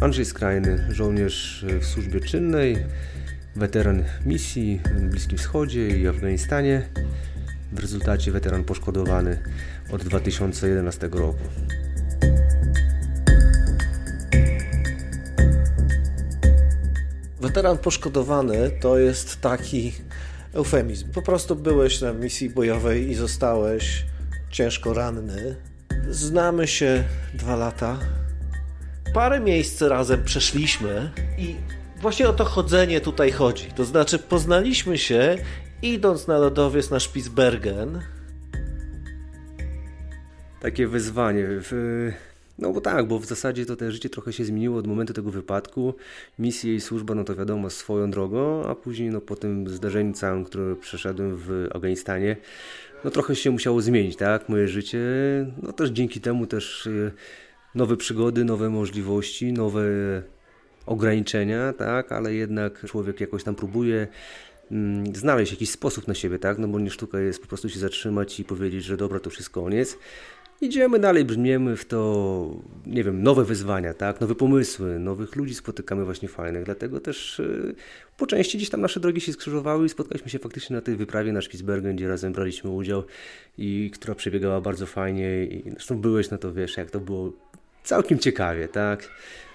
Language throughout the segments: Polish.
Andrzej Skrajny, żołnierz w służbie czynnej, weteran misji w Bliskim Wschodzie i Afganistanie. W rezultacie weteran poszkodowany od 2011 roku. Weteran poszkodowany to jest taki eufemizm. Po prostu byłeś na misji bojowej i zostałeś ciężko ranny. Znamy się dwa lata. Parę miejsc razem przeszliśmy i właśnie o to chodzenie tutaj chodzi. To znaczy poznaliśmy się idąc na lodowiec na Spitsbergen. Takie wyzwanie. No bo tak, bo w zasadzie to te życie trochę się zmieniło od momentu tego wypadku. Misja i służba, no to wiadomo, swoją drogą, a później no po tym zdarzeniu całym, które przeszedłem w Afganistanie, no trochę się musiało zmienić, tak, moje życie. No też dzięki temu też e, nowe przygody, nowe możliwości, nowe ograniczenia, tak, ale jednak człowiek jakoś tam próbuje mm, znaleźć jakiś sposób na siebie, tak, no bo nie sztuka jest po prostu się zatrzymać i powiedzieć, że dobra, to wszystko koniec. Idziemy dalej, brzmiemy w to, nie wiem, nowe wyzwania, tak, nowe pomysły, nowych ludzi spotykamy właśnie fajnych, dlatego też yy, po części gdzieś tam nasze drogi się skrzyżowały i spotkaliśmy się faktycznie na tej wyprawie na Spitsbergen, gdzie razem braliśmy udział i która przebiegała bardzo fajnie i zresztą byłeś, no to wiesz, jak to było całkiem ciekawie, tak.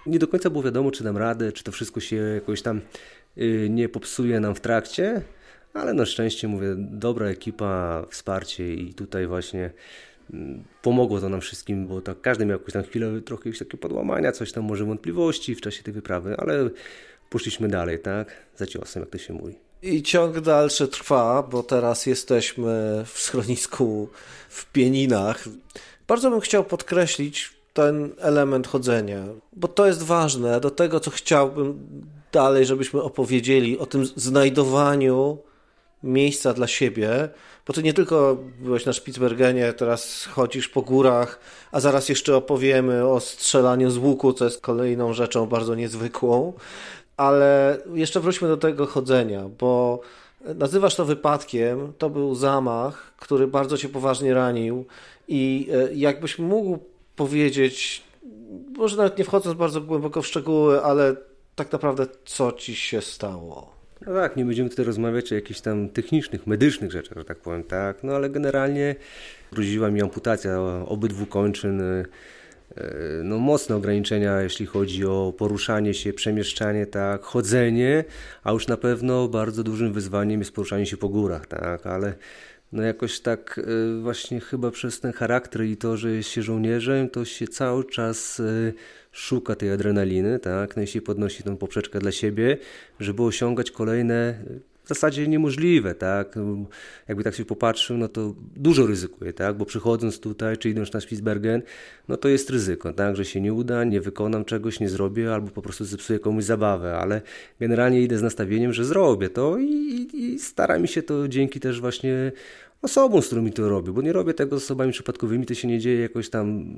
Nie do końca było wiadomo, czy dam radę, czy to wszystko się jakoś tam yy, nie popsuje nam w trakcie, ale na szczęście, mówię, dobra ekipa, wsparcie i tutaj właśnie pomogło to nam wszystkim, bo tak każdy miał jakąś tam chwilę trochę jakieś takie podłamania, coś tam może wątpliwości w czasie tej wyprawy, ale poszliśmy dalej, tak? Za ciosem, jak to się mówi. I ciąg dalszy trwa, bo teraz jesteśmy w schronisku w Pieninach. Bardzo bym chciał podkreślić ten element chodzenia, bo to jest ważne. Do tego, co chciałbym dalej, żebyśmy opowiedzieli o tym znajdowaniu miejsca dla siebie, bo ty nie tylko byłeś na Spitsbergenie, teraz chodzisz po górach, a zaraz jeszcze opowiemy o strzelaniu z łuku, co jest kolejną rzeczą bardzo niezwykłą, ale jeszcze wróćmy do tego chodzenia, bo nazywasz to wypadkiem, to był zamach, który bardzo cię poważnie ranił i e, jakbyś mógł powiedzieć, może nawet nie wchodząc bardzo głęboko w szczegóły, ale tak naprawdę co ci się stało? No tak, nie będziemy tutaj rozmawiać o jakichś tam technicznych, medycznych rzeczach, że tak powiem, tak. No ale generalnie groziła mi amputacja obydwu kończyn. E, no, mocne ograniczenia, jeśli chodzi o poruszanie się, przemieszczanie, tak, chodzenie, a już na pewno bardzo dużym wyzwaniem jest poruszanie się po górach, tak, ale no jakoś tak e, właśnie chyba przez ten charakter i to, że jest się żołnierzem, to się cały czas e, szuka tej adrenaliny, tak? No i się podnosi tą poprzeczkę dla siebie, żeby osiągać kolejne w zasadzie niemożliwe, tak? Jakby tak się popatrzył, no to dużo ryzykuje, tak? Bo przychodząc tutaj, czy idąc na Spitsbergen, no to jest ryzyko, tak? Że się nie uda, nie wykonam czegoś, nie zrobię, albo po prostu zepsuję komuś zabawę, ale generalnie idę z nastawieniem, że zrobię to i, i, i staram się to dzięki też właśnie osobą, z którymi to robię, bo nie robię tego z osobami przypadkowymi, to się nie dzieje jakoś tam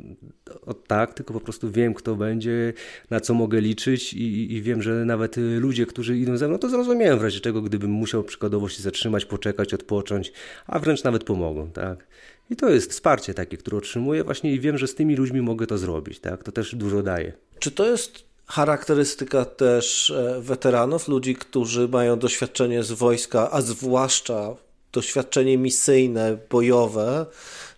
od tak, tylko po prostu wiem, kto będzie, na co mogę liczyć i, i wiem, że nawet ludzie, którzy idą ze mną, to zrozumieją w razie czego, gdybym musiał przykładowo się zatrzymać, poczekać, odpocząć, a wręcz nawet pomogą, tak. I to jest wsparcie takie, które otrzymuję właśnie i wiem, że z tymi ludźmi mogę to zrobić, tak. To też dużo daje. Czy to jest charakterystyka też e, weteranów, ludzi, którzy mają doświadczenie z wojska, a zwłaszcza doświadczenie misyjne, bojowe,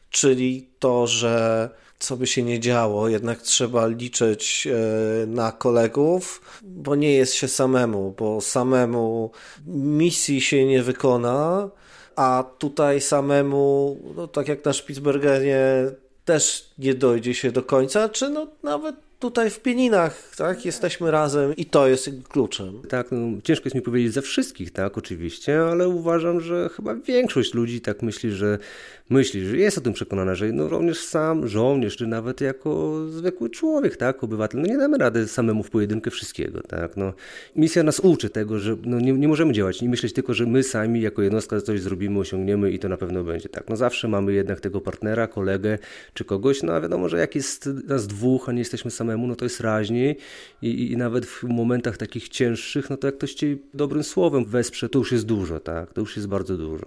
czyli to, że co by się nie działo, jednak trzeba liczyć e, na kolegów, bo nie jest się samemu, bo samemu misji się nie wykona, a tutaj samemu, no tak jak na Spitsbergenie, też nie dojdzie się do końca, czy no nawet tutaj w Pieninach, tak, jesteśmy razem i to jest kluczem. Tak, no, ciężko jest mi powiedzieć ze wszystkich, tak, oczywiście, ale uważam, że chyba większość ludzi tak myśli, że myśli, że jest o tym przekonana, że no również sam żołnierz, czy nawet jako zwykły człowiek, tak, obywatel, no nie damy rady samemu w pojedynkę wszystkiego, tak, no. Misja nas uczy tego, że no nie, nie możemy działać i myśleć tylko, że my sami jako jednostka coś zrobimy, osiągniemy i to na pewno będzie, tak, no zawsze mamy jednak tego partnera, kolegę, czy kogoś, no a wiadomo, że jak jest nas dwóch, a nie jesteśmy sami samemu, no to jest raźniej i, i nawet w momentach takich cięższych, no to jak ktoś cię dobrym słowem wesprze, to już jest dużo, tak, to już jest bardzo dużo.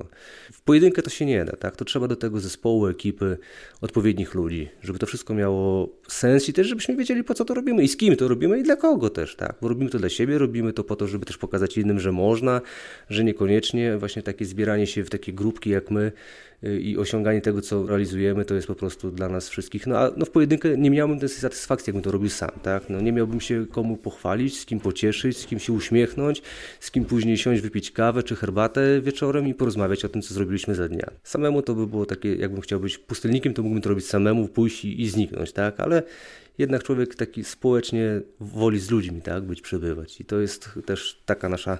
W pojedynkę to się nie da, tak, to trzeba do tego zespołu, ekipy, odpowiednich ludzi, żeby to wszystko miało sens i też żebyśmy wiedzieli po co to robimy i z kim to robimy i dla kogo też, tak, bo robimy to dla siebie, robimy to po to, żeby też pokazać innym, że można, że niekoniecznie właśnie takie zbieranie się w takie grupki jak my i osiąganie tego, co realizujemy, to jest po prostu dla nas wszystkich. No a no w pojedynkę nie miałbym tej satysfakcji, jakbym to robił sam, tak? No, nie miałbym się komu pochwalić, z kim pocieszyć, z kim się uśmiechnąć, z kim później siąść, wypić kawę czy herbatę wieczorem i porozmawiać o tym, co zrobiliśmy za dnia. Samemu to by było takie, jakbym chciał być pustelnikiem, to mógłbym to robić samemu, pójść i, i zniknąć, tak? Ale jednak człowiek taki społecznie woli z ludźmi, tak? Być, przebywać. I to jest też taka nasza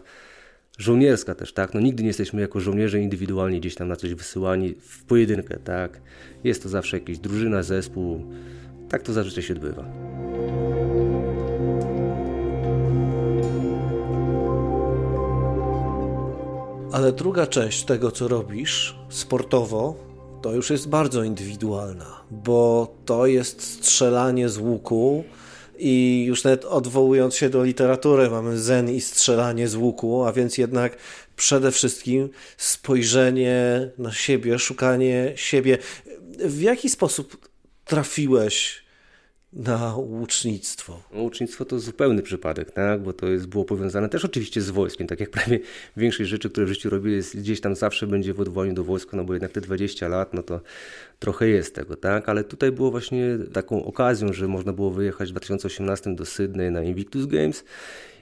żołnierska też, tak? No nigdy nie jesteśmy jako żołnierze indywidualnie gdzieś tam na coś wysyłani w pojedynkę, tak? Jest to zawsze jakaś drużyna, zespół. Tak to zazwyczaj się odbywa. Ale druga część tego, co robisz sportowo, to już jest bardzo indywidualna, bo to jest strzelanie z łuku, i już nawet odwołując się do literatury, mamy zen i strzelanie z łuku, a więc jednak przede wszystkim spojrzenie na siebie, szukanie siebie. W jaki sposób trafiłeś na łucznictwo. No, łucznictwo to zupełny przypadek, tak? bo to jest, było powiązane też oczywiście z wojskiem, tak jak prawie większość rzeczy, które w życiu robię, jest gdzieś tam zawsze będzie w odwołaniu do wojska, no bo jednak te 20 lat, no to trochę jest tego, tak? Ale tutaj było właśnie taką okazją, że można było wyjechać w 2018 do Sydney na Invictus Games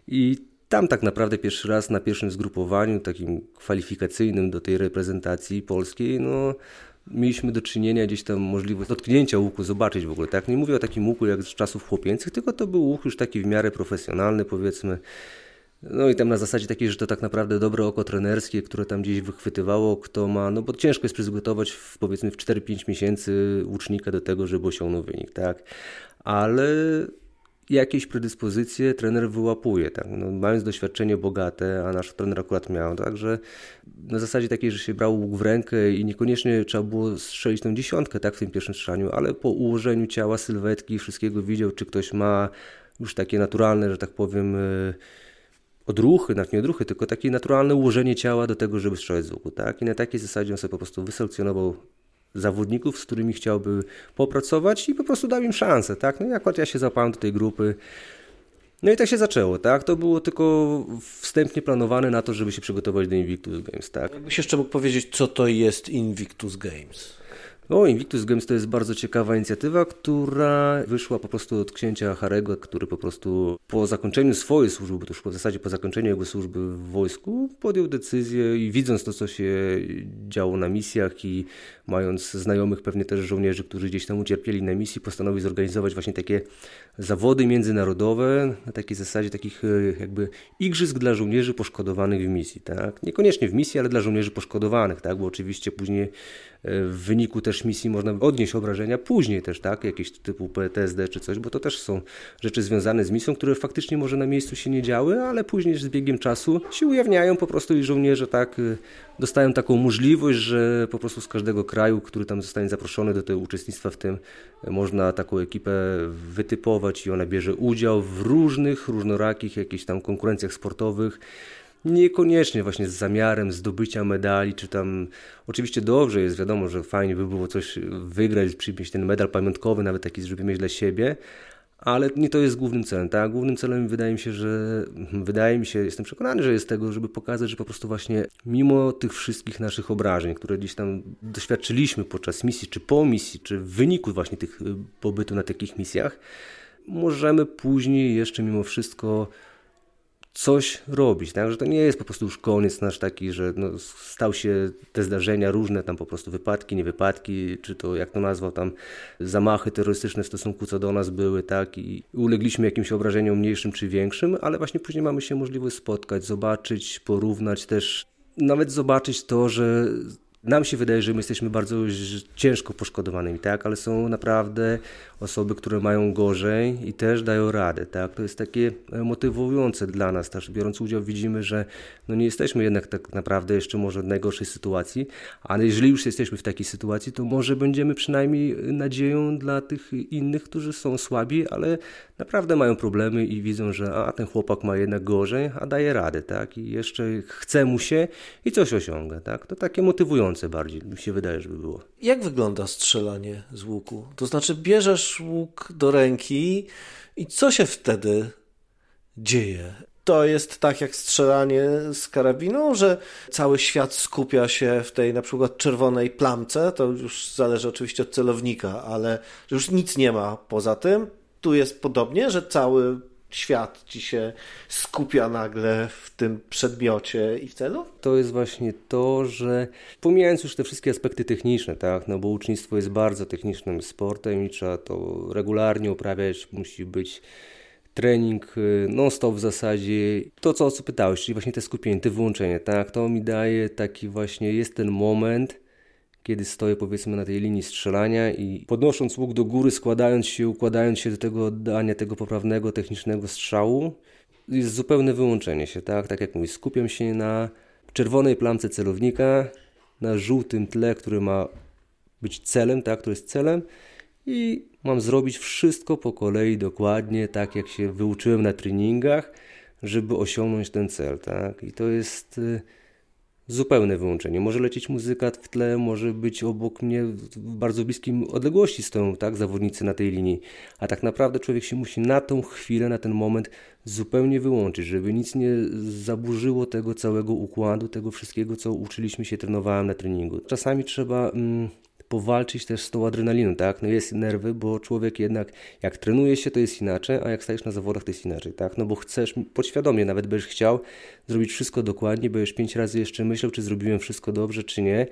i tam tak naprawdę pierwszy raz na pierwszym zgrupowaniu, takim kwalifikacyjnym do tej reprezentacji polskiej, no mieliśmy do czynienia gdzieś tam możliwość dotknięcia łuku, zobaczyć w ogóle, tak? Nie mówię o takim łuku jak z czasów chłopięcych, tylko to był łuk już taki w miarę profesjonalny, powiedzmy. No i tam na zasadzie takiej, że to tak naprawdę dobre oko trenerskie, które tam gdzieś wychwytywało, kto ma, no bo ciężko jest przygotować w, powiedzmy w 4-5 miesięcy łucznika do tego, żeby osiągnął wynik, tak? Ale jakieś predyspozycje trener wyłapuje, tak? no, mając doświadczenie bogate, a nasz trener akurat miał, także na zasadzie takiej, że się brał łuk w rękę i niekoniecznie trzeba było strzelić tą dziesiątkę tak, w tym pierwszym strzelaniu, ale po ułożeniu ciała, sylwetki, wszystkiego widział, czy ktoś ma już takie naturalne, że tak powiem, e, odruchy, nawet nie odruchy, tylko takie naturalne ułożenie ciała do tego, żeby strzelać z łuku, tak? I na takiej zasadzie on sobie po prostu wyselekcjonował zawodników, z którymi chciałby popracować i po prostu dał im szansę, tak? No i akurat ja się zapałem do tej grupy. No i tak się zaczęło, tak? To było tylko wstępnie planowane na to, żeby się przygotować do Invictus Games, tak? Jakbyś jeszcze mógł powiedzieć, co to jest Invictus Games? No, Invictus Games to jest bardzo ciekawa inicjatywa, która wyszła po prostu od księcia Harego, który po prostu po zakończeniu swojej służby, to już w zasadzie po zakończeniu jego służby w wojsku, podjął decyzję i widząc to, co się działo na misjach i mając znajomych pewnie też żołnierzy, którzy gdzieś tam ucierpieli na misji, postanowił zorganizować właśnie takie zawody międzynarodowe na takiej zasadzie takich e, jakby igrzysk dla żołnierzy poszkodowanych w misji, tak? Niekoniecznie w misji, ale dla żołnierzy poszkodowanych, tak? Bo oczywiście później w wyniku też misji można odnieść obrażenia, później też, tak? Jakieś typu PTSD czy coś, bo to też są rzeczy związane z misją, które faktycznie może na miejscu się nie działy, ale później z biegiem czasu się ujawniają po prostu i żołnierze tak e, dostają taką możliwość, że po prostu z każdego kraju, który tam zostanie zaproszony do tego uczestnictwa w tym, można taką ekipę wytypować i ona bierze udział w różnych, różnorakich jakichś tam konkurencjach sportowych. Niekoniecznie właśnie z zamiarem zdobycia medali, czy tam oczywiście dobrze jest, wiadomo, że fajnie by było coś wygrać, przyjąć ten medal pamiątkowy, nawet taki, żeby mieć dla siebie, ale nie to jest głównym celem, tak? Głównym celem wydaje mi się, że wydaje mi się, jestem przekonany, że jest tego, żeby pokazać, że po prostu właśnie mimo tych wszystkich naszych obrażeń, które gdzieś tam doświadczyliśmy podczas misji, czy po misji, czy w wyniku właśnie tych y, pobytu na takich misjach, możemy później jeszcze mimo wszystko coś robić, tak? że to nie jest po prostu już koniec nasz taki, że no, stał się te zdarzenia różne, tam po prostu wypadki, nie wypadki, czy to jak to nazwał tam zamachy terrorystyczne w stosunku co do nas były, tak, i ulegliśmy jakimś obrażeniom mniejszym czy większym, ale właśnie później mamy się możliwość spotkać, zobaczyć, porównać też, nawet zobaczyć to, że nam się wydaje, że my jesteśmy bardzo ciężko poszkodowanymi, tak? ale są naprawdę osoby, które mają gorzej i też dają radę, tak? To jest takie motywujące dla nas też. Biorąc udział widzimy, że no nie jesteśmy jednak tak naprawdę jeszcze może w najgorszej sytuacji, ale jeżeli już jesteśmy w takiej sytuacji, to może będziemy przynajmniej nadzieją dla tych innych, którzy są słabi, ale naprawdę mają problemy i widzą, że a ten chłopak ma jednak gorzej, a daje radę, tak? I jeszcze chce mu się i coś osiąga, tak? To takie motywujące bardziej, mi się wydaje, żeby było. Jak wygląda strzelanie z łuku? To znaczy bierzesz łuk do ręki i co się wtedy dzieje? To jest tak jak strzelanie z karabinu, że cały świat skupia się w tej na przykład czerwonej plamce, to już zależy oczywiście od celownika, ale już nic nie ma poza tym. Tu jest podobnie, że cały świat ci się skupia nagle w tym przedmiocie i w celu? To jest właśnie to, że pomijając już te wszystkie aspekty techniczne, tak, no bo ucznictwo jest bardzo technicznym sportem i trzeba to regularnie uprawiać, musi być trening y, non-stop w zasadzie. To, co, o co pytałeś, czyli właśnie te skupienie, te wyłączenie, tak, to mi daje taki właśnie, jest ten moment, kiedy stoję powiedzmy na tej linii strzelania i podnosząc łuk do góry, składając się, układając się do tego dania tego poprawnego, technicznego strzału, jest zupełne wyłączenie się, tak? Tak jak mówię, skupiam się na czerwonej plamce celownika, na żółtym tle, który ma być celem, tak? Który jest celem i mam zrobić wszystko po kolei dokładnie, tak jak się wyuczyłem na treningach, żeby osiągnąć ten cel, tak? I to jest y, zupełne wyłączenie. Może lecieć muzyka w tle, może być obok mnie w bardzo bliskim odległości stoją tak, zawodnicy na tej linii, a tak naprawdę człowiek się musi na tą chwilę, na ten moment zupełnie wyłączyć, żeby nic nie zaburzyło tego całego układu, tego wszystkiego, co uczyliśmy się, trenowałem na treningu. Czasami trzeba mm, powalczyć też z tą adrenaliną, tak? No jest nerwy, bo człowiek jednak jak trenuje się, to jest inaczej, a jak stajesz na zawodach, to jest inaczej, tak? No bo chcesz, podświadomie nawet będziesz chciał zrobić wszystko dokładnie, będziesz pięć razy jeszcze myślał, czy zrobiłem wszystko dobrze, czy nie.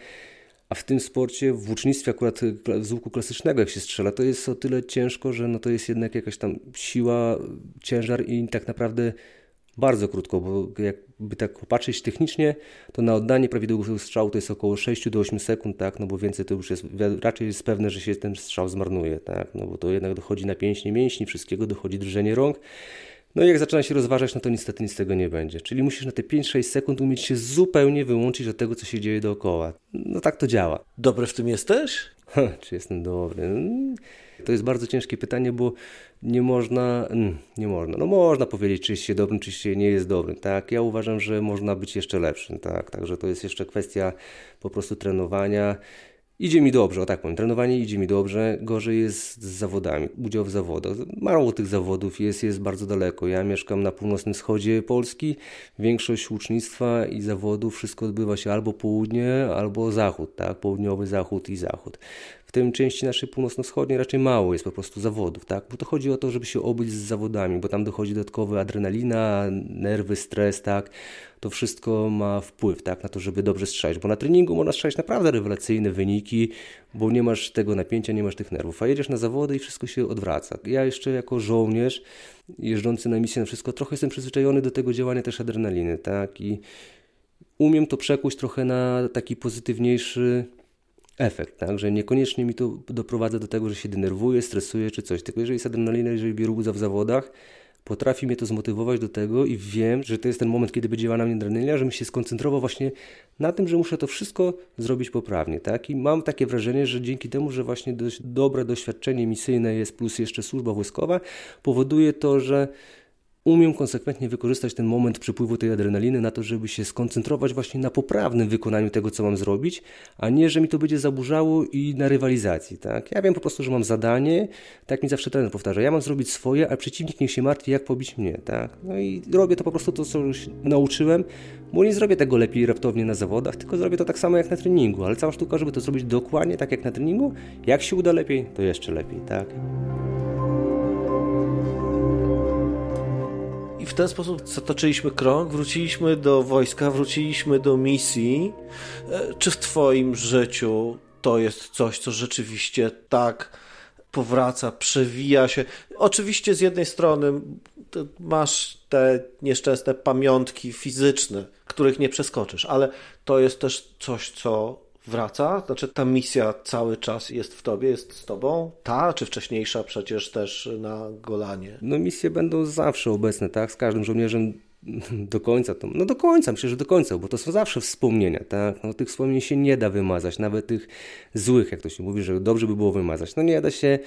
A w tym sporcie, w włócznictwie akurat z łuku klasycznego jak się strzela, to jest o tyle ciężko, że no to jest jednak jakaś tam siła, ciężar i tak naprawdę bardzo krótko, bo jakby tak popatrzeć technicznie, to na oddanie prawidłowego strzału to jest około 6 do 8 sekund, tak, no bo więcej to już jest, raczej jest pewne, że się ten strzał zmarnuje, tak, no bo to jednak dochodzi na pięśnie mięśni, wszystkiego, dochodzi drżenie rąk, no i jak zaczyna się rozważać, no to niestety nic z tego nie będzie. Czyli musisz na te 5-6 sekund umieć się zupełnie wyłączyć od tego, co się dzieje dookoła. No tak to działa. Dobry w tym jesteś? czy jestem dobry? To jest bardzo ciężkie pytanie, bo nie można, mm, nie można, no można powiedzieć, czy się dobrym, czy się nie jest dobrym, tak? Ja uważam, że można być jeszcze lepszym, tak? Także to jest jeszcze kwestia po prostu trenowania. Idzie mi dobrze, o tak powiem, trenowanie idzie mi dobrze, gorzej jest z zawodami, udział w zawodach. Mało tych zawodów jest, jest bardzo daleko. Ja mieszkam na północnym wschodzie Polski, większość ucznictwa i zawodów, wszystko odbywa się albo południe, albo zachód, tak, południowy zachód i zachód tym części naszej północno-wschodniej raczej mało jest po prostu zawodów, tak? Bo to chodzi o to, żeby się obyć z zawodami, bo tam dochodzi dodatkowy adrenalina, nerwy, stres, tak? To wszystko ma wpływ, tak? Na to, żeby dobrze strzelać, bo na treningu można strzelać naprawdę rewelacyjne wyniki, bo nie masz tego napięcia, nie masz tych nerwów, a jedziesz na zawody i wszystko się odwraca. Ja jeszcze jako żołnierz jeżdżący na misję na wszystko, trochę jestem przyzwyczajony do tego działania też adrenaliny, tak? I umiem to przekuć trochę na taki pozytywniejszy efekt, tak? że niekoniecznie mi to doprowadza do tego, że się denerwuję, stresuję czy coś, tylko jeżeli jest adrenalina, jeżeli biorę udział w zawodach, potrafi mnie to zmotywować do tego i wiem, że to jest ten moment, kiedy będzie na mnie adrenalina, żebym się skoncentrował właśnie na tym, że muszę to wszystko zrobić poprawnie, tak? I mam takie wrażenie, że dzięki temu, że właśnie dość dobre doświadczenie misyjne jest plus jeszcze służba wojskowa, powoduje to, że umiem konsekwentnie wykorzystać ten moment przypływu tej adrenaliny na to, żeby się skoncentrować właśnie na poprawnym wykonaniu tego, co mam zrobić, a nie, że mi to będzie zaburzało i na rywalizacji. Tak? Ja wiem po prostu, że mam zadanie, tak mi zawsze trener powtarza, ja mam zrobić swoje, a przeciwnik niech się martwi, jak pobić mnie. Tak? No i robię to po prostu to, co już nauczyłem, bo nie zrobię tego lepiej raptownie na zawodach, tylko zrobię to tak samo jak na treningu, ale cała sztuka, żeby to zrobić dokładnie tak jak na treningu, jak się uda lepiej, to jeszcze lepiej. Tak? W ten sposób zatoczyliśmy krąg, wróciliśmy do wojska, wróciliśmy do misji. E, czy w Twoim życiu to jest coś, co rzeczywiście tak powraca, przewija się? Oczywiście z jednej strony masz te nieszczęsne pamiątki fizyczne, których nie przeskoczysz, ale to jest też coś, co wraca? Znaczy ta misja cały czas jest w tobie, jest z tobą? Ta, czy wcześniejsza przecież też na Golanie? No misje będą zawsze obecne, tak? Z każdym żołnierzem do końca, to, no do końca, myślę, że do końca, bo to są zawsze wspomnienia, tak? No, tych wspomnień się nie da wymazać, nawet tych złych, jak to się mówi, że dobrze by było wymazać. No nie da się,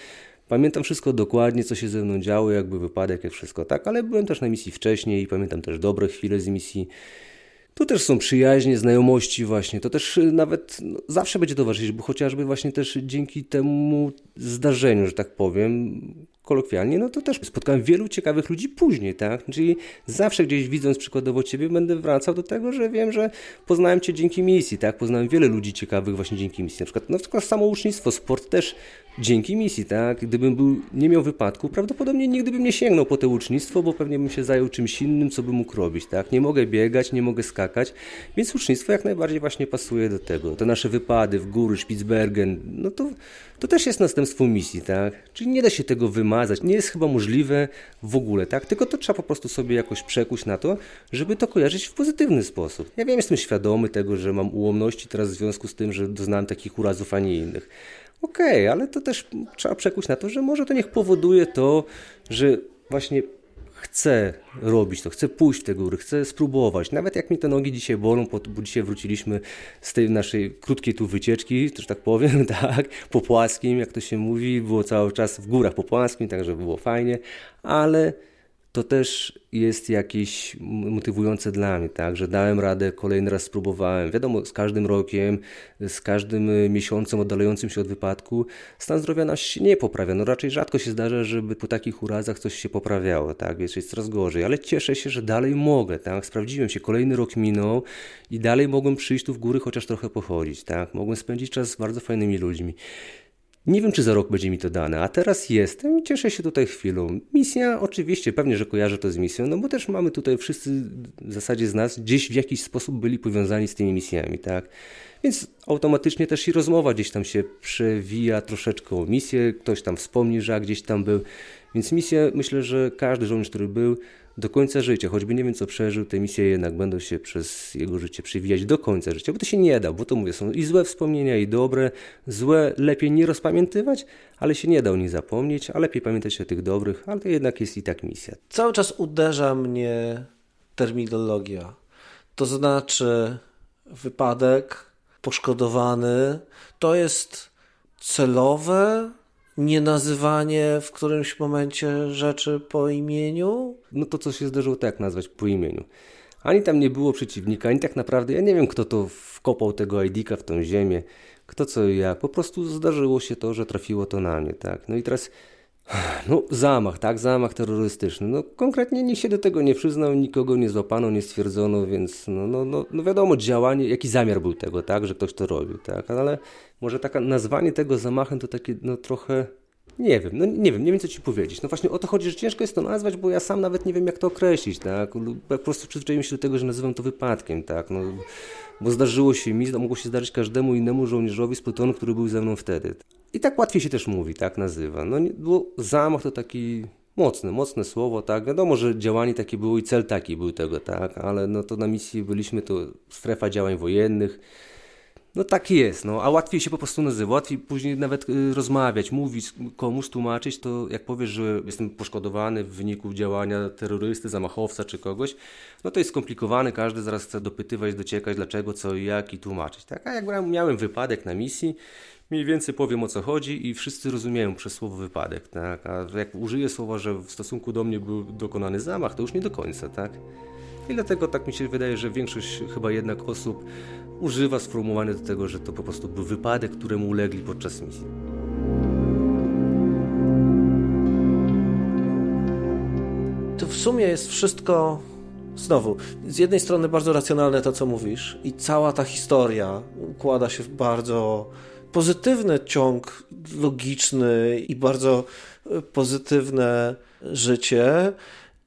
pamiętam wszystko dokładnie, co się ze mną działo, jakby wypadek, jak wszystko, tak? Ale byłem też na misji wcześniej i pamiętam też dobre chwile z misji. Tu też są przyjaźnie, znajomości właśnie, to też nawet no, zawsze będzie towarzyszyć, bo chociażby właśnie też dzięki temu zdarzeniu, że tak powiem, kolokwialnie, no to też spotkałem wielu ciekawych ludzi później, tak? Czyli zawsze gdzieś widząc przykładowo Ciebie, będę wracał do tego, że wiem, że poznałem Cię dzięki misji, tak? Poznałem wiele ludzi ciekawych właśnie dzięki misji. Na przykład, na przykład samo ucznictwo, sport też dzięki misji, tak? Gdybym był, nie miał wypadku, prawdopodobnie nigdy bym nie sięgnął po to ucznictwo, bo pewnie bym się zajął czymś innym, co bym mógł robić, tak? Nie mogę biegać, nie mogę skakać, więc ucznictwo jak najbardziej właśnie pasuje do tego. Te nasze wypady w góry, Spitsbergen, no to, to też jest następstwo misji, tak? Czyli nie da się tego wymazać, nie jest chyba możliwe w ogóle, tak? Tylko to trzeba po prostu sobie jakoś przekuć na to, żeby to kojarzyć w pozytywny sposób. Ja wiem, jestem świadomy tego, że mam ułomności teraz w związku z tym, że doznałem takich urazów, a nie innych Okej, okay, ale to też trzeba przekuć na to, że może to niech powoduje to, że właśnie chcę robić to, chcę pójść w te góry, chcę spróbować. Nawet jak mi te nogi dzisiaj bolą, bo dzisiaj wróciliśmy z tej naszej krótkiej tu wycieczki, że tak powiem, tak, po płaskim, jak to się mówi, było cały czas w górach po płaskim, także było fajnie, ale to też jest jakieś motywujące dla mnie, tak, że dałem radę, kolejny raz spróbowałem. Wiadomo, z każdym rokiem, z każdym y, miesiącem oddalającym się od wypadku, stan zdrowia nas się nie poprawia. No raczej rzadko się zdarza, żeby po takich urazach coś się poprawiało, tak, więc jest coraz gorzej, ale cieszę się, że dalej mogę, tak, sprawdziłem się, kolejny rok minął i dalej mogłem przyjść tu w góry, chociaż trochę pochodzić, tak, mogłem spędzić czas z bardzo fajnymi ludźmi. Nie wiem, czy za rok będzie mi to dane, a teraz jestem i cieszę się tutaj chwilą. Misja, oczywiście, pewnie, że kojarzę to z misją, no bo też mamy tutaj wszyscy w zasadzie z nas gdzieś w jakiś sposób byli powiązani z tymi misjami, tak? Więc automatycznie też i rozmowa gdzieś tam się przewija troszeczkę o misję, ktoś tam wspomni, że gdzieś tam był. Więc misja, myślę, że każdy żołnierz, który był, do końca życia, choćby nie wiem co przeżył, te misje jednak będą się przez jego życie przewijać do końca życia, bo to się nie da, bo to mówię, są i złe wspomnienia, i dobre. Złe lepiej nie rozpamiętywać, ale się nie da o nich zapomnieć, a lepiej pamiętać o tych dobrych, ale to jednak jest i tak misja. Cały czas uderza mnie terminologia. To znaczy wypadek, poszkodowany, to jest celowe, nienazywanie w którymś momencie rzeczy po imieniu? No to, co się zdarzyło, tak nazwać po imieniu. Ani tam nie było przeciwnika, ani tak naprawdę, ja nie wiem, kto to wkopał tego ID-ka w tą ziemię, kto co i jak. Po prostu zdarzyło się to, że trafiło to na mnie, tak. No i teraz, no zamach, tak, zamach terrorystyczny. No konkretnie nikt się do tego nie przyznał, nikogo nie złapano, nie stwierdzono, więc no, no, no, no wiadomo, działanie, jaki zamiar był tego, tak, że ktoś to robił, tak, ale może taka nazwanie tego zamachem to takie no trochę nie wiem, no nie wiem, nie wiem co ci powiedzieć. No właśnie o to chodzi, że ciężko jest to nazwać, bo ja sam nawet nie wiem jak to określić, tak? Po prostu przyzwyczaiłem się do tego, że nazywam to wypadkiem, tak? No, bo zdarzyło się mi, mogło się zdarzyć każdemu innemu żołnierzowi z plutonu, który był ze mną wtedy. I tak łatwiej się też mówi, tak nazywa. No bo zamach to taki mocne, mocne słowo, tak. Wiadomo, że działanie takie było i cel taki był tego, tak, ale no to na misji byliśmy, to strefa działań wojennych, no tak jest, no, a łatwiej się po prostu nazywa, łatwiej później nawet y, rozmawiać, mówić komuś, tłumaczyć, to jak powiesz, że jestem poszkodowany w wyniku działania terrorysty, zamachowca czy kogoś, no to jest skomplikowane, każdy zaraz chce dopytywać, dociekać dlaczego, co i jak i tłumaczyć, tak? A jak miałem wypadek na misji, mniej więcej powiem o co chodzi i wszyscy rozumieją przez słowo wypadek, tak? A jak użyję słowa, że w stosunku do mnie był dokonany zamach, to już nie do końca, tak? I dlatego tak mi się wydaje, że większość chyba jednak osób używa sformułowania do tego, że to po prostu był wypadek, któremu ulegli podczas misji. To w sumie jest wszystko znowu, z jednej strony bardzo racjonalne to, co mówisz, i cała ta historia układa się w bardzo pozytywny ciąg logiczny i bardzo pozytywne życie.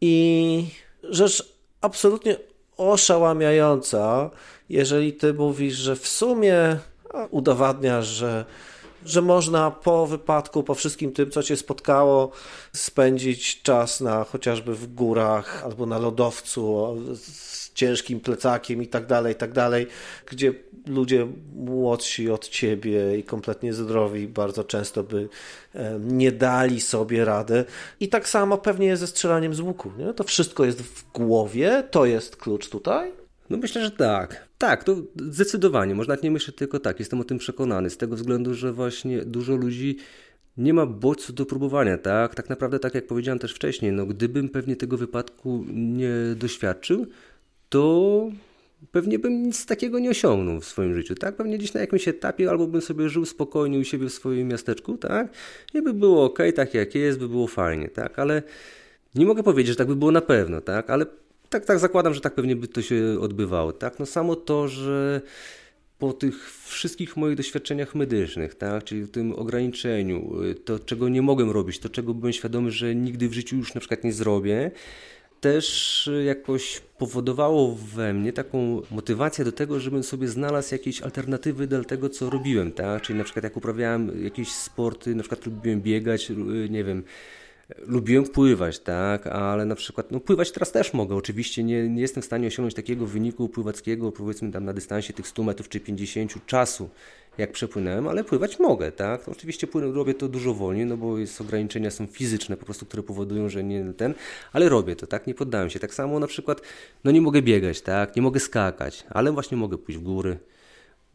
I rzecz absolutnie oszałamiająca, jeżeli ty mówisz, że w sumie udowadniasz, że że można po wypadku, po wszystkim tym, co cię spotkało, spędzić czas na chociażby w górach albo na lodowcu z ciężkim plecakiem i tak dalej, i tak dalej, gdzie ludzie młodsi od ciebie i kompletnie zdrowi bardzo często by nie dali sobie rady. I tak samo pewnie jest ze strzelaniem z łuku. Nie? To wszystko jest w głowie, to jest klucz tutaj. No myślę, że tak. Tak, to zdecydowanie. Można nie myśleć tylko tak. Jestem o tym przekonany. Z tego względu, że właśnie dużo ludzi nie ma bodźców do próbowania, tak? Tak naprawdę, tak jak powiedziałem też wcześniej, no gdybym pewnie tego wypadku nie doświadczył, to pewnie bym nic takiego nie osiągnął w swoim życiu, tak? Pewnie gdzieś na jakimś etapie albo bym sobie żył spokojnie u siebie w swoim miasteczku, tak? I by było ok, tak jak jest, by było fajnie, tak? Ale nie mogę powiedzieć, że tak by było na pewno, tak? Ale tak, tak zakładam, że tak pewnie by to się odbywało, tak? No samo to, że po tych wszystkich moich doświadczeniach medycznych, tak, czyli tym ograniczeniu, to czego nie mogłem robić, to czego byłem świadomy, że nigdy w życiu już na przykład nie zrobię, też jakoś powodowało we mnie taką motywację do tego, żebym sobie znalazł jakieś alternatywy do tego, co robiłem, tak? Czyli na przykład jak uprawiałem jakieś sporty, na przykład lubiłem biegać, nie wiem, lubiłem pływać, tak, ale na przykład, no pływać teraz też mogę, oczywiście nie, nie jestem w stanie osiągnąć takiego wyniku pływackiego, powiedzmy tam na dystansie tych 100 metrów czy 50 czasu, jak przepłynąłem, ale pływać mogę, tak, oczywiście płynę, robię to dużo wolniej, no bo jest ograniczenia są fizyczne po prostu, które powodują, że nie ten, ale robię to, tak, nie poddałem się, tak samo na przykład, no nie mogę biegać, tak, nie mogę skakać, ale właśnie mogę pójść w góry,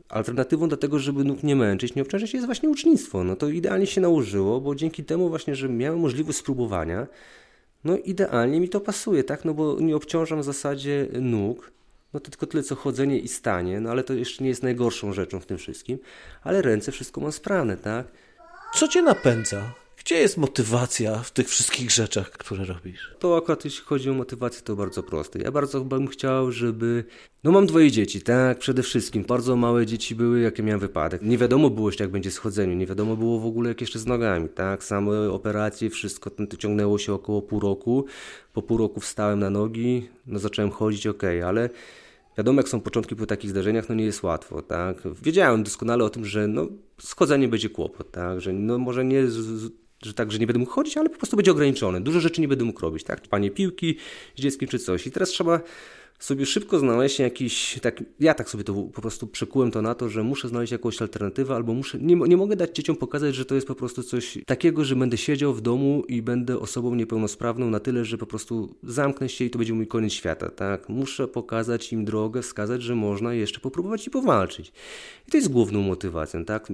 alternatywą do tego, żeby nóg nie męczyć, nie obciążać jest właśnie ucznictwo. No to idealnie się nałożyło, bo dzięki temu właśnie, że miałem możliwość spróbowania, no idealnie mi to pasuje, tak? No bo nie obciążam w zasadzie nóg, no to tylko tyle co chodzenie i stanie, no ale to jeszcze nie jest najgorszą rzeczą w tym wszystkim, ale ręce wszystko mam sprawne, tak? Co cię napędza? Gdzie jest motywacja w tych wszystkich rzeczach, które robisz? To akurat jeśli chodzi o motywację, to bardzo proste. Ja bardzo bym chciał, żeby... No mam dwoje dzieci, tak? Przede wszystkim. Bardzo małe dzieci były, jakie miałem wypadek. Nie wiadomo było jeszcze, jak będzie z chodzeniem. Nie wiadomo było w ogóle, jak jeszcze z nogami, tak? Same operacje, wszystko to ciągnęło się około pół roku. Po pół roku wstałem na nogi, no zacząłem chodzić, ok, ale... Wiadomo, jak są początki po takich zdarzeniach, no nie jest łatwo, tak? Wiedziałem doskonale o tym, że no, schodzenie będzie kłopot, tak? Że no może nie z, że tak, że nie będę mógł chodzić, ale po prostu będzie ograniczony. Dużo rzeczy nie będę mógł robić, tak? Panie piłki z dzieckiem czy coś. I teraz trzeba sobie szybko znaleźć jakiś, tak, ja tak sobie to po prostu przekułem to na to, że muszę znaleźć jakąś alternatywę, albo muszę, nie, nie mogę dać dzieciom pokazać, że to jest po prostu coś takiego, że będę siedział w domu i będę osobą niepełnosprawną na tyle, że po prostu zamknę się i to będzie mój koniec świata, tak? Muszę pokazać im drogę, wskazać, że można jeszcze popróbować i powalczyć. I to jest główną motywacją, tak?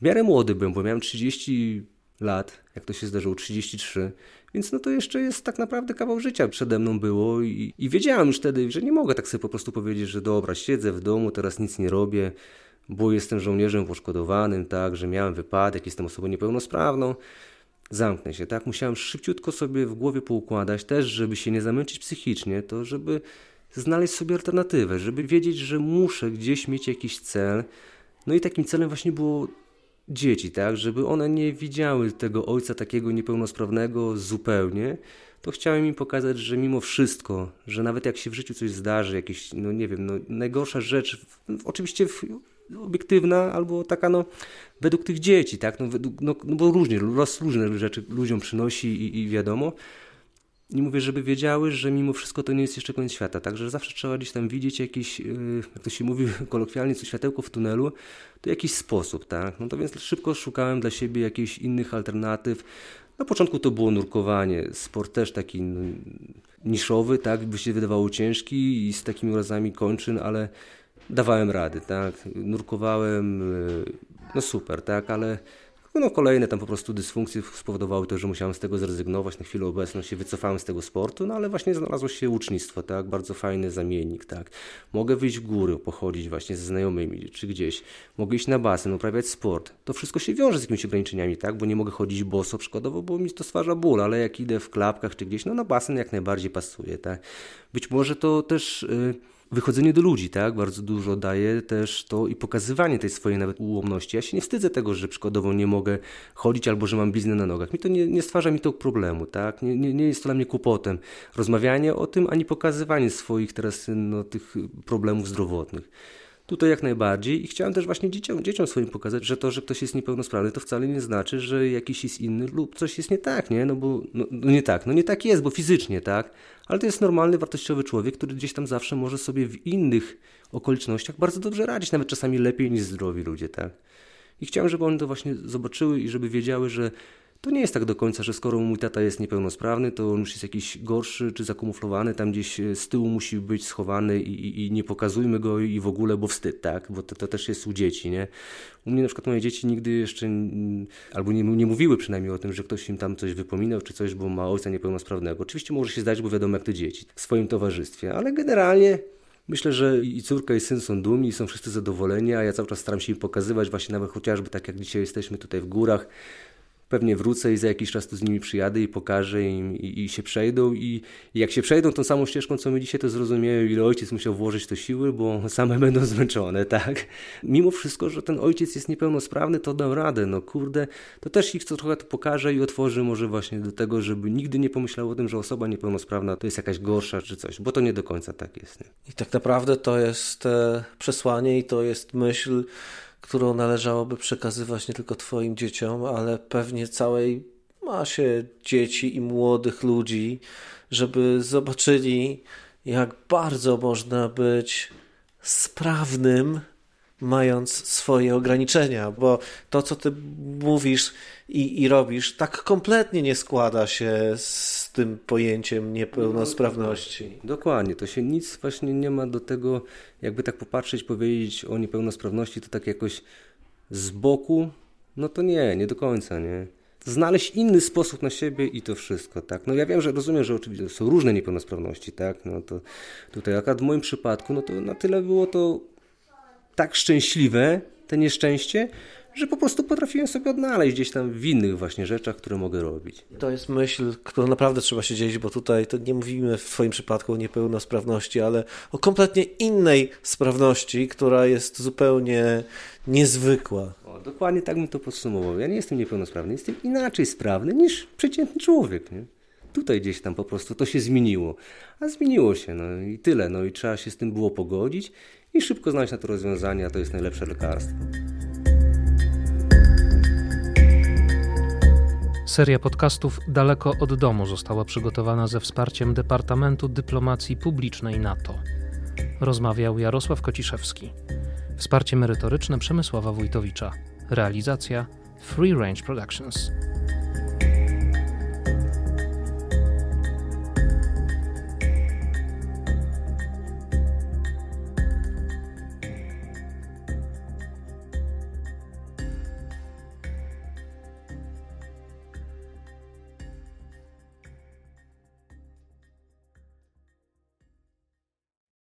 W miarę młody byłem, bo miałem 30 lat, jak to się zdarzyło, 33, więc no to jeszcze jest tak naprawdę kawał życia przede mną było i, i wiedziałem już wtedy, że nie mogę tak sobie po prostu powiedzieć, że dobra, siedzę w domu, teraz nic nie robię, bo jestem żołnierzem poszkodowanym, tak, że miałem wypadek, jestem osobą niepełnosprawną, zamknę się, tak, musiałem szybciutko sobie w głowie poukładać też, żeby się nie zamęczyć psychicznie, to żeby znaleźć sobie alternatywę, żeby wiedzieć, że muszę gdzieś mieć jakiś cel, no i takim celem właśnie było dzieci, tak, żeby one nie widziały tego ojca takiego niepełnosprawnego zupełnie, to chciałem im pokazać, że mimo wszystko, że nawet jak się w życiu coś zdarzy, jakieś, no nie wiem, no najgorsza rzecz, oczywiście obiektywna albo taka, no według tych dzieci, tak, no, według, no, no bo różnie, los różne rzeczy ludziom przynosi i, i wiadomo, i mówię, żeby wiedziały, że mimo wszystko to nie jest jeszcze koniec świata. Także zawsze trzeba gdzieś tam widzieć jakiś, yy, jak to się mówi kolokwialnie, co światełko w tunelu, to jakiś sposób, tak? No to więc szybko szukałem dla siebie jakichś innych alternatyw. Na początku to było nurkowanie, sport też taki niszowy, tak? By się wydawało ciężki i z takimi urazami kończyn, ale dawałem rady, tak? Nurkowałem, yy, no super, tak? Ale no kolejne tam po prostu dysfunkcje spowodowały to, że musiałem z tego zrezygnować. Na chwilę obecną się wycofałem z tego sportu, no ale właśnie znalazło się ucznictwo, tak? Bardzo fajny zamiennik, tak? Mogę wyjść w góry, pochodzić właśnie ze znajomymi, czy gdzieś. Mogę iść na basen, uprawiać sport. To wszystko się wiąże z jakimiś ograniczeniami, tak? Bo nie mogę chodzić boso przykładowo, bo mi to stwarza ból, ale jak idę w klapkach czy gdzieś, no na basen jak najbardziej pasuje, tak? Być może to też... Yy, wychodzenie do ludzi, tak? Bardzo dużo daje też to i pokazywanie tej swojej nawet ułomności. Ja się nie wstydzę tego, że przykładowo nie mogę chodzić albo że mam bliznę na nogach. Mi to nie, nie stwarza mi to problemu, tak? Nie, nie, nie jest to dla mnie kłopotem. Rozmawianie o tym, ani pokazywanie swoich teraz no, tych problemów zdrowotnych. Tutaj jak najbardziej i chciałem też właśnie dzieciom, dzieciom swoim pokazać, że to, że ktoś jest niepełnosprawny, to wcale nie znaczy, że jakiś jest inny lub coś jest nie tak, nie? No bo no, no nie tak, no nie tak jest, bo fizycznie, tak? Ale to jest normalny, wartościowy człowiek, który gdzieś tam zawsze może sobie w innych okolicznościach bardzo dobrze radzić, nawet czasami lepiej niż zdrowi ludzie, tak? I chciałem, żeby one to właśnie zobaczyły i żeby wiedziały, że to nie jest tak do końca, że skoro mój tata jest niepełnosprawny, to on już jest jakiś gorszy czy zakamuflowany, tam gdzieś z tyłu musi być schowany i, i, i nie pokazujmy go i w ogóle, bo wstyd, tak? Bo to, to, też jest u dzieci, nie? U mnie na przykład moje dzieci nigdy jeszcze, albo nie, nie mówiły przynajmniej o tym, że ktoś im tam coś wypominał czy coś, bo ma ojca niepełnosprawnego. Oczywiście może się zdać, bo wiadomo jak to dzieci, w swoim towarzystwie, ale generalnie Myślę, że i córka i syn są dumni, są wszyscy zadowoleni, a ja cały czas staram się im pokazywać, właśnie nawet chociażby tak jak dzisiaj jesteśmy tutaj w górach, pewnie wrócę i za jakiś czas tu z nimi przyjadę i pokażę im i, i się przejdą i, i, jak się przejdą tą samą ścieżką co my dzisiaj, to zrozumieją ile ojciec musiał włożyć to siły, bo same będą zmęczone, tak? Mimo wszystko, że ten ojciec jest niepełnosprawny, to dam radę, no kurde, to też ich trochę to pokaże i otworzy może właśnie do tego, żeby nigdy nie pomyślał o tym, że osoba niepełnosprawna to jest jakaś gorsza czy coś, bo to nie do końca tak jest. Nie? I tak naprawdę to jest e, przesłanie i to jest myśl którą należałoby przekazywać nie tylko Twoim dzieciom, ale pewnie całej masie dzieci i młodych ludzi, żeby zobaczyli, jak bardzo można być sprawnym mając swoje ograniczenia, bo to, co ty mówisz i, i robisz, tak kompletnie nie składa się z tym pojęciem niepełnosprawności. Dokładnie, to się nic właśnie nie ma do tego, jakby tak popatrzeć, powiedzieć o niepełnosprawności, to tak jakoś z boku, no to nie, nie do końca, nie. Znaleźć inny sposób na siebie i to wszystko, tak. No ja wiem, że rozumiem, że oczywiście są różne niepełnosprawności, tak. No to tutaj akurat w moim przypadku, no to na tyle było to tak szczęśliwe, te nieszczęście, że po prostu potrafiłem sobie odnaleźć gdzieś tam w innych właśnie rzeczach, które mogę robić. To jest myśl, którą naprawdę trzeba się dzielić, bo tutaj to nie mówimy w Twoim przypadku o niepełnosprawności, ale o kompletnie innej sprawności, która jest zupełnie niezwykła. O, dokładnie tak bym to podsumował. Ja nie jestem niepełnosprawny, jestem inaczej sprawny niż przeciętny człowiek. Nie? Tutaj gdzieś tam po prostu to się zmieniło. A zmieniło się, no i tyle. No i trzeba się z tym było pogodzić i szybko znaleźć na to rozwiązanie, a to jest najlepsze lekarstwo. Seria podcastów Daleko od domu została przygotowana ze wsparciem Departamentu Dyplomacji Publicznej NATO. Rozmawiał Jarosław Kociszewski. Wsparcie merytoryczne Przemysława Wójtowicza. Realizacja Free Range Productions.